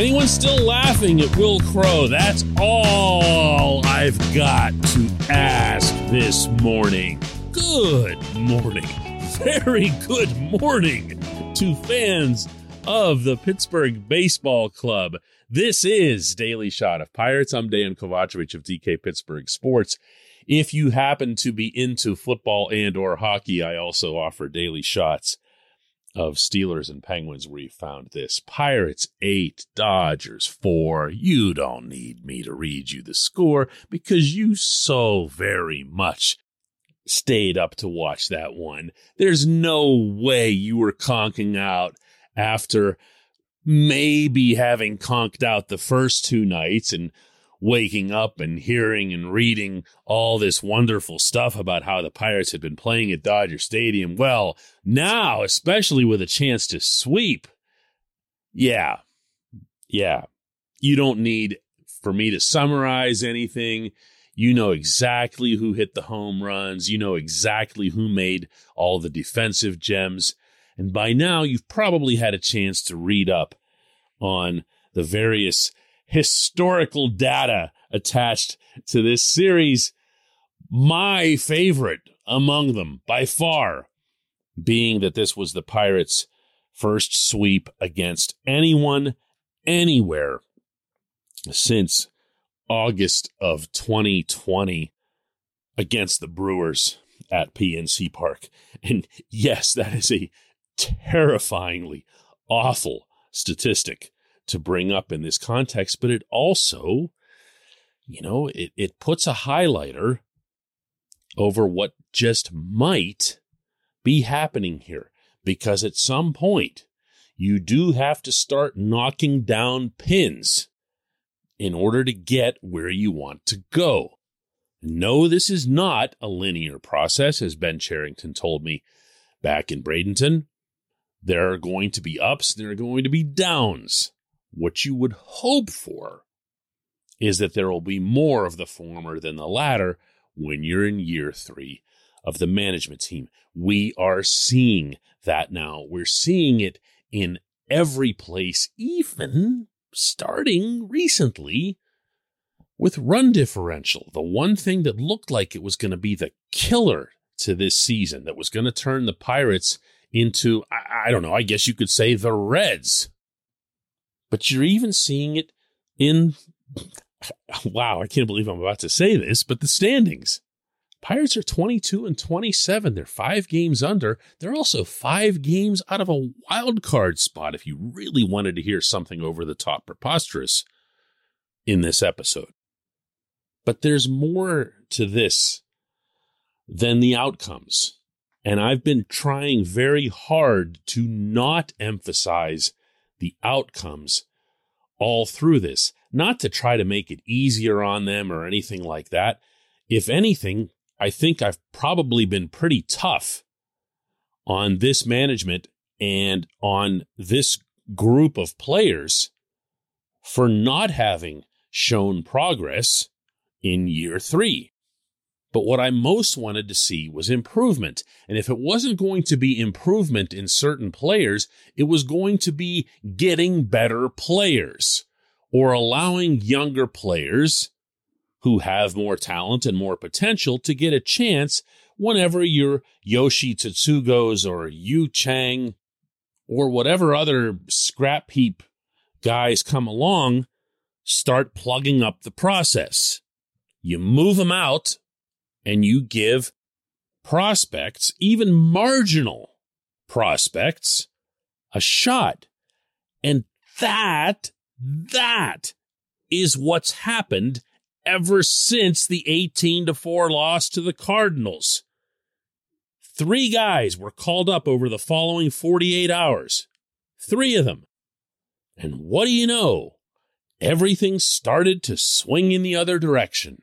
Anyone still laughing at Wil Crowe? That's all I've got to ask this morning. Good morning. Very good morning to fans of the Pittsburgh Baseball Club. This is Daily Shot of Pirates. I'm Dejan Kovacevic of DK Pittsburgh Sports. If you happen to be into football and or hockey, I also offer daily shots of Steelers and Penguins where you found this. Pirates 8, Dodgers 4. You don't need me to read you the score because you so very much stayed up to watch that one. There's no way you were conking out after maybe having conked out the first two nights and waking up and hearing and reading all this wonderful stuff about how the Pirates had been playing at Dodger Stadium. Well, now, especially with a chance to sweep, yeah, yeah, you don't need for me to summarize anything. You know exactly who hit the home runs. You know exactly who made all the defensive gems. And by now, you've probably had a chance to read up on the various historical data attached to this series. My favorite among them, by far, being that this was the Pirates' first sweep against anyone, anywhere since August of 2020 against the Brewers at PNC Park. And yes, that is a terrifyingly awful statistic to bring up in this context, but it also, you know, it, it puts a highlighter over what just might be happening here. Because at some point, you do have to start knocking down pins in order to get where you want to go. No, this is not a linear process, as Ben Cherington told me back in Bradenton. There are going to be ups, there are going to be downs. What you would hope for is that there will be more of the former than the latter when you're in year three of the management team. We are seeing that now. We're seeing it in every place, even starting recently with run differential. The one thing that looked like it was going to be the killer to this season, that was going to turn the Pirates into, I, I don't know, I guess you could say the Reds but you're even seeing it in, wow, I can't believe I'm about to say this, but the standings. Pirates are 22 and 27. They're five games under. They're also five games out of a wild card spot if you really wanted to hear something over the top preposterous in this episode. But there's more to this than the outcomes. And I've been trying very hard to not emphasize the outcomes all through this, not to try to make it easier on them or anything like that. If anything, I think I've probably been pretty tough on this management and on this group of players for not having shown progress in year three. But what I most wanted to see was improvement. And if it wasn't going to be improvement in certain players, it was going to be getting better players or allowing younger players who have more talent and more potential to get a chance whenever your Yoshi Tsutsugo's or Yu Chang or whatever other scrap heap guys come along, start plugging up the process. You move them out and you give prospects, even marginal prospects, a shot. And that, that is what's happened ever since the 18 to 4 loss to the Cardinals. Three guys were called up over the following 48 hours. three of them. And what do you know? Everything started to swing in the other direction.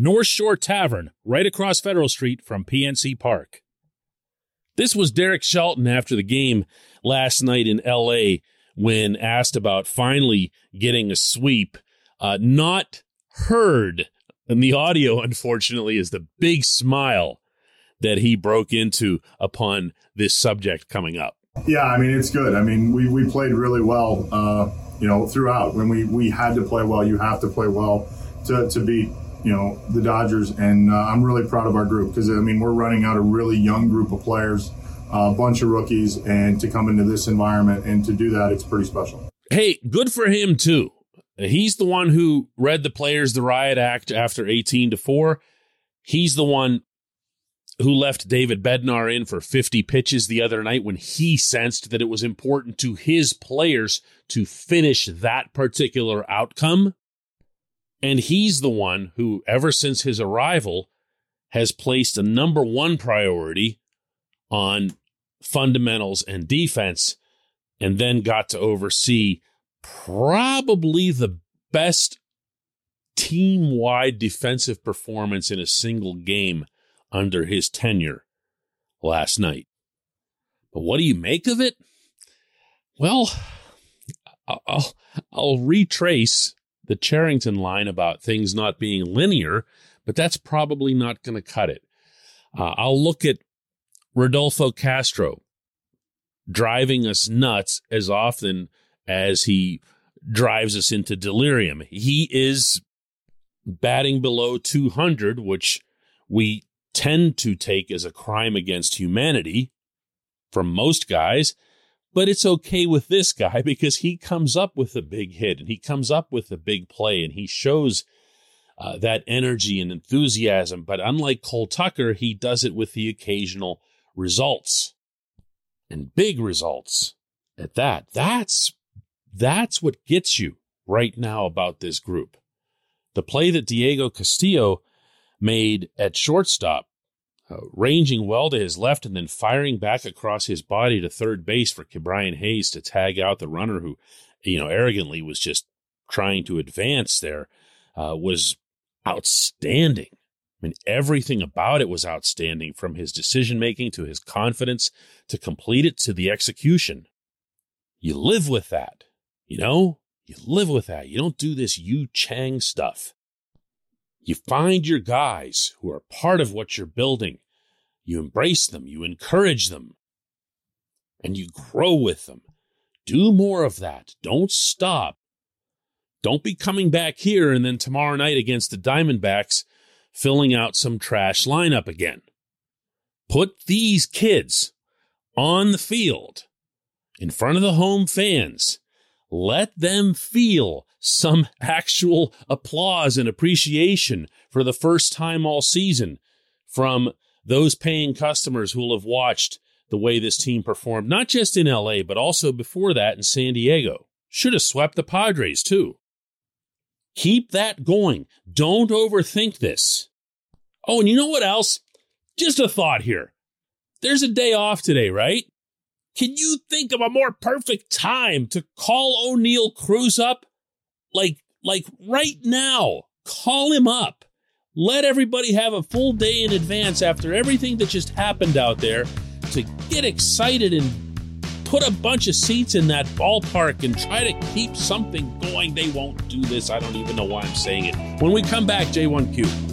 North Shore Tavern, right across Federal Street from PNC Park. This was Derek Shelton after the game last night in LA when asked about finally getting a sweep. Uh, not heard and the audio, unfortunately, is the big smile that he broke into upon this subject coming up. Yeah, I mean, it's good. I mean, we, we played really well, uh, you know, throughout. When we, we had to play well, you have to play well to, to beat, you know, the Dodgers. And uh, I'm really proud of our group because, I mean, we're running out a really young group of players, a bunch of rookies, and to come into this environment and to do that, it's pretty special. Hey, good for him, too. He's the one who read the players the riot act after 18 to 4. He's the one who left David Bednar in for 50 pitches the other night when he sensed that it was important to his players to finish that particular outcome. And he's the one who, ever since his arrival, has placed a number one priority on fundamentals and defense, and then got to oversee probably the best team wide defensive performance in a single game under his tenure last night. But what do you make of it? Well, I'll, I'll retrace the Cherington line about things not being linear, but that's probably not going to cut it. Uh, I'll look at Rodolfo Castro driving us nuts as often as he drives us into delirium. He is batting below 200, which we tend to take as a crime against humanity from most guys. But it's okay with this guy because he comes up with a big hit and he comes up with a big play and he shows uh, that energy and enthusiasm. But unlike Cole Tucker, he does it with the occasional results and big results at that. That's that's what gets you right now about this group. The play that Diego Castillo made at shortstop, uh, ranging well to his left and then firing back across his body to third base for Brian Hayes to tag out the runner who, you know, arrogantly was just trying to advance there, uh, was outstanding. I mean, everything about it was outstanding from his decision making to his confidence to complete it to the execution. You live with that. You know, you live with that. You don't do this Yu Chang stuff. You find your guys who are part of what you're building. You embrace them, you encourage them, and you grow with them. Do more of that. Don't stop. Don't be coming back here and then tomorrow night against the Diamondbacks filling out some trash lineup again. Put these kids on the field in front of the home fans let them feel some actual applause and appreciation for the first time all season from those paying customers who will have watched the way this team performed, not just in LA, but also before that in San Diego. Should have swept the Padres too. Keep that going. Don't overthink this. Oh, and you know what else? Just a thought here. There's a day off today, right? Can you think of a more perfect time to call Oneil Cruz up? Like, like right now, call him up. Let everybody have a full day in advance after everything that just happened out there to get excited and put a bunch of seats in that ballpark and try to keep something going. They won't do this. I don't even know why I'm saying it. When we come back, J1Q.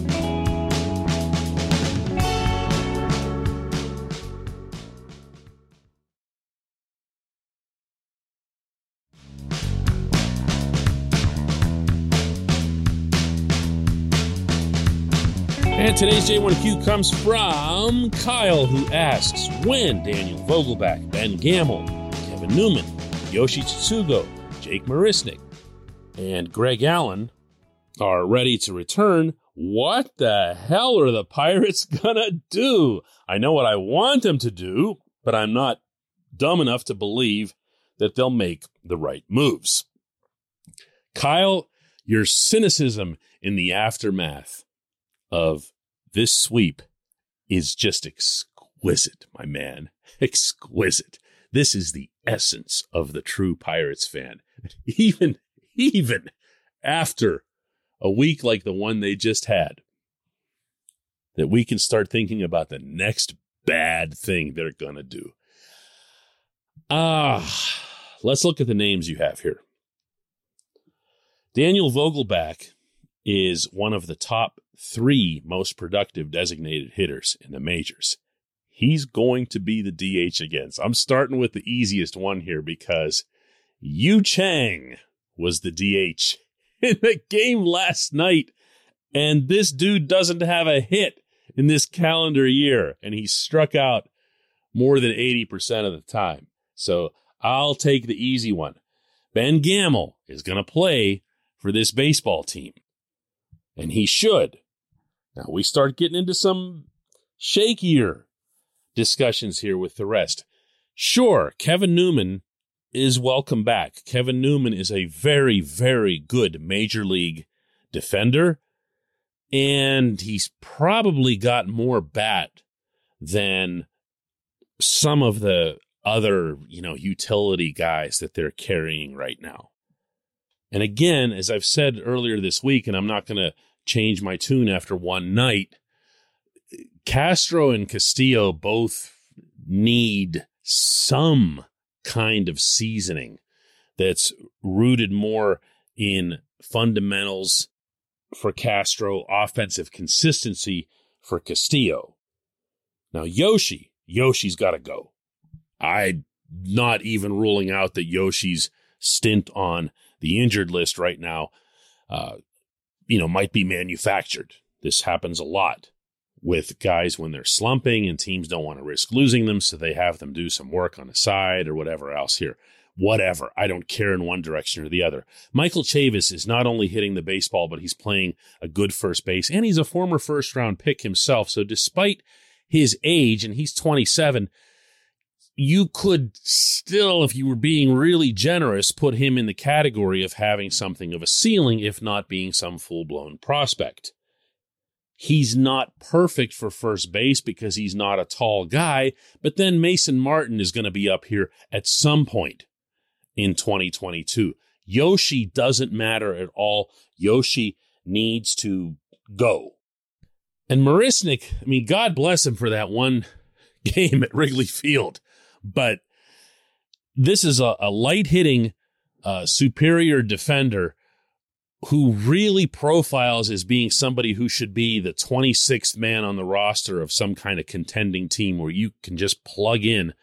Today's J1Q comes from Kyle, who asks when Daniel Vogelbach, Ben Gamel, Kevin Newman, Yoshi Tsutsugo, Jake Marisnick, and Greg Allen are ready to return. What the hell are the Pirates gonna do? I know what I want them to do, but I'm not dumb enough to believe that they'll make the right moves. Kyle, your cynicism in the aftermath of this sweep is just exquisite, my man. Exquisite. This is the essence of the true Pirates fan. Even, even after a week like the one they just had, that we can start thinking about the next bad thing they're going to do. Ah, let's look at the names you have here. Daniel Vogelbach is one of the top three most productive designated hitters in the majors. He's going to be the DH again. So I'm starting with the easiest one here because Yu Chang was the DH in the game last night. And this dude doesn't have a hit in this calendar year. And he struck out more than 80% of the time. So I'll take the easy one. Ben Gamel is going to play for this baseball team and he should. Now we start getting into some shakier discussions here with the rest. Sure, Kevin Newman is welcome back. Kevin Newman is a very, very good major league defender, and he's probably got more bat than some of the other, you know, utility guys that they're carrying right now. And again, as I've said earlier this week, and I'm not going to change my tune after one night. Castro and Castillo both need some kind of seasoning that's rooted more in fundamentals for Castro, offensive consistency for Castillo. Now, Yoshi, Yoshi's got to go. I'm not even ruling out that Yoshi's stint on the injured list right now uh, you know, might be manufactured. This happens a lot with guys when they're slumping and teams don't want to risk losing them. So they have them do some work on the side or whatever else here. Whatever. I don't care in one direction or the other. Michael Chavis is not only hitting the baseball, but he's playing a good first base and he's a former first round pick himself. So despite his age, and he's 27, you could still, if you were being really generous, put him in the category of having something of a ceiling, if not being some full blown prospect. He's not perfect for first base because he's not a tall guy, but then Mason Martin is going to be up here at some point in 2022. Yoshi doesn't matter at all. Yoshi needs to go. And Marisnick, I mean, God bless him for that one game at Wrigley Field but this is a, a light hitting, uh, superior defender who really profiles as being somebody who should be the 26th man on the roster of some kind of contending team where you can just plug in,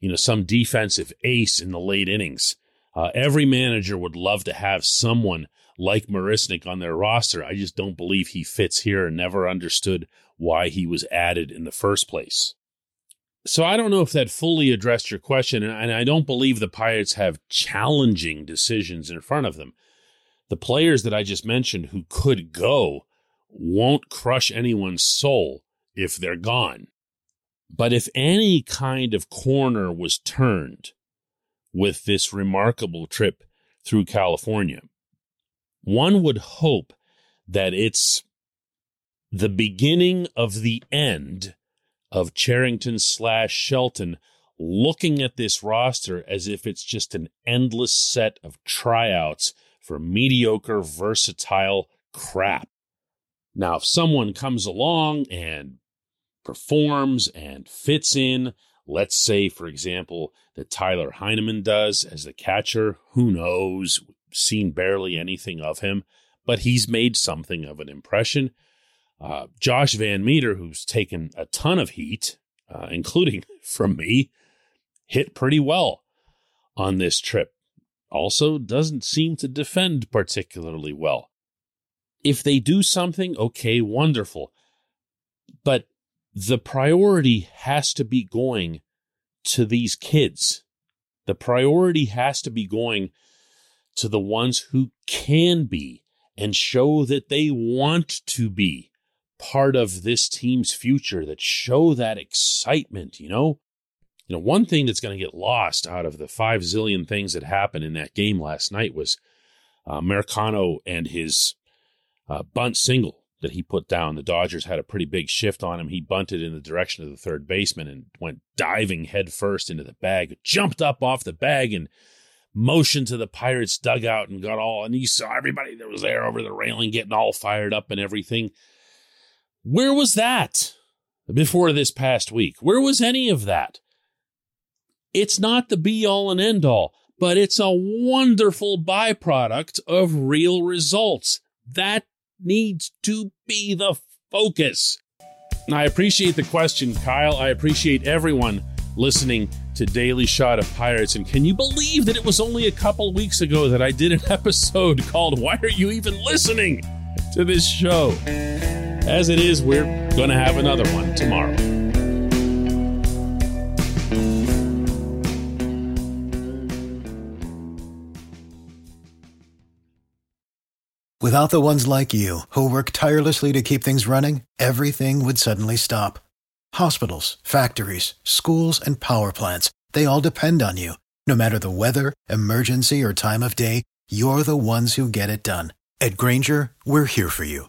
you know, some defensive ace in the late innings. Uh, every manager would love to have someone like Marisnick on their roster. I just don't believe he fits here and never understood why he was added in the first place. So I don't know if that fully addressed your question, and I don't believe the Pirates have challenging decisions in front of them. The players that I just mentioned who could go won't crush anyone's soul if they're gone. But if any kind of corner was turned with this remarkable trip through California, one would hope that it's the beginning of the end of Cherington slash Shelton looking at this roster as if it's just an endless set of tryouts for mediocre, versatile crap. Now, if someone comes along and performs and fits in, let's say, for example, that Tyler Heineman does as the catcher, who knows? Seen barely anything of him, but he's made something of an impression. Uh, Josh VanMeter, who's taken a ton of heat, uh, including from me, hit pretty well on this trip. Also, doesn't seem to defend particularly well. If they do something, okay, wonderful. But the priority has to be going to these kids. The priority has to be going to the ones who can be and show that they want to be part of this team's future, that show that excitement, you know? You know, one thing that's going to get lost out of the five zillion things that happened in that game last night was uh, Marcano and his uh, bunt single that he put down. The Dodgers had a pretty big shift on him. He bunted in the direction of the third baseman and went diving headfirst into the bag, jumped up off the bag and motioned to the Pirates dugout and got all, and he saw everybody that was there over the railing getting all fired up and everything. Where was that before this past week? Where was any of that? It's not the be all and end all, but it's a wonderful byproduct of real results. That needs to be the focus. I appreciate the question, Kyle. I appreciate everyone listening to Daily Shot of Pirates. And can you believe that it was only a couple weeks ago that I did an episode called Why Are You Even Listening to This Show? As it is, we're going to have another one tomorrow. Without the ones like you, who work tirelessly to keep things running, everything would suddenly stop. Hospitals, factories, schools, and power plants, they all depend on you. No matter the weather, emergency, or time of day, you're the ones who get it done. At Grainger, we're here for you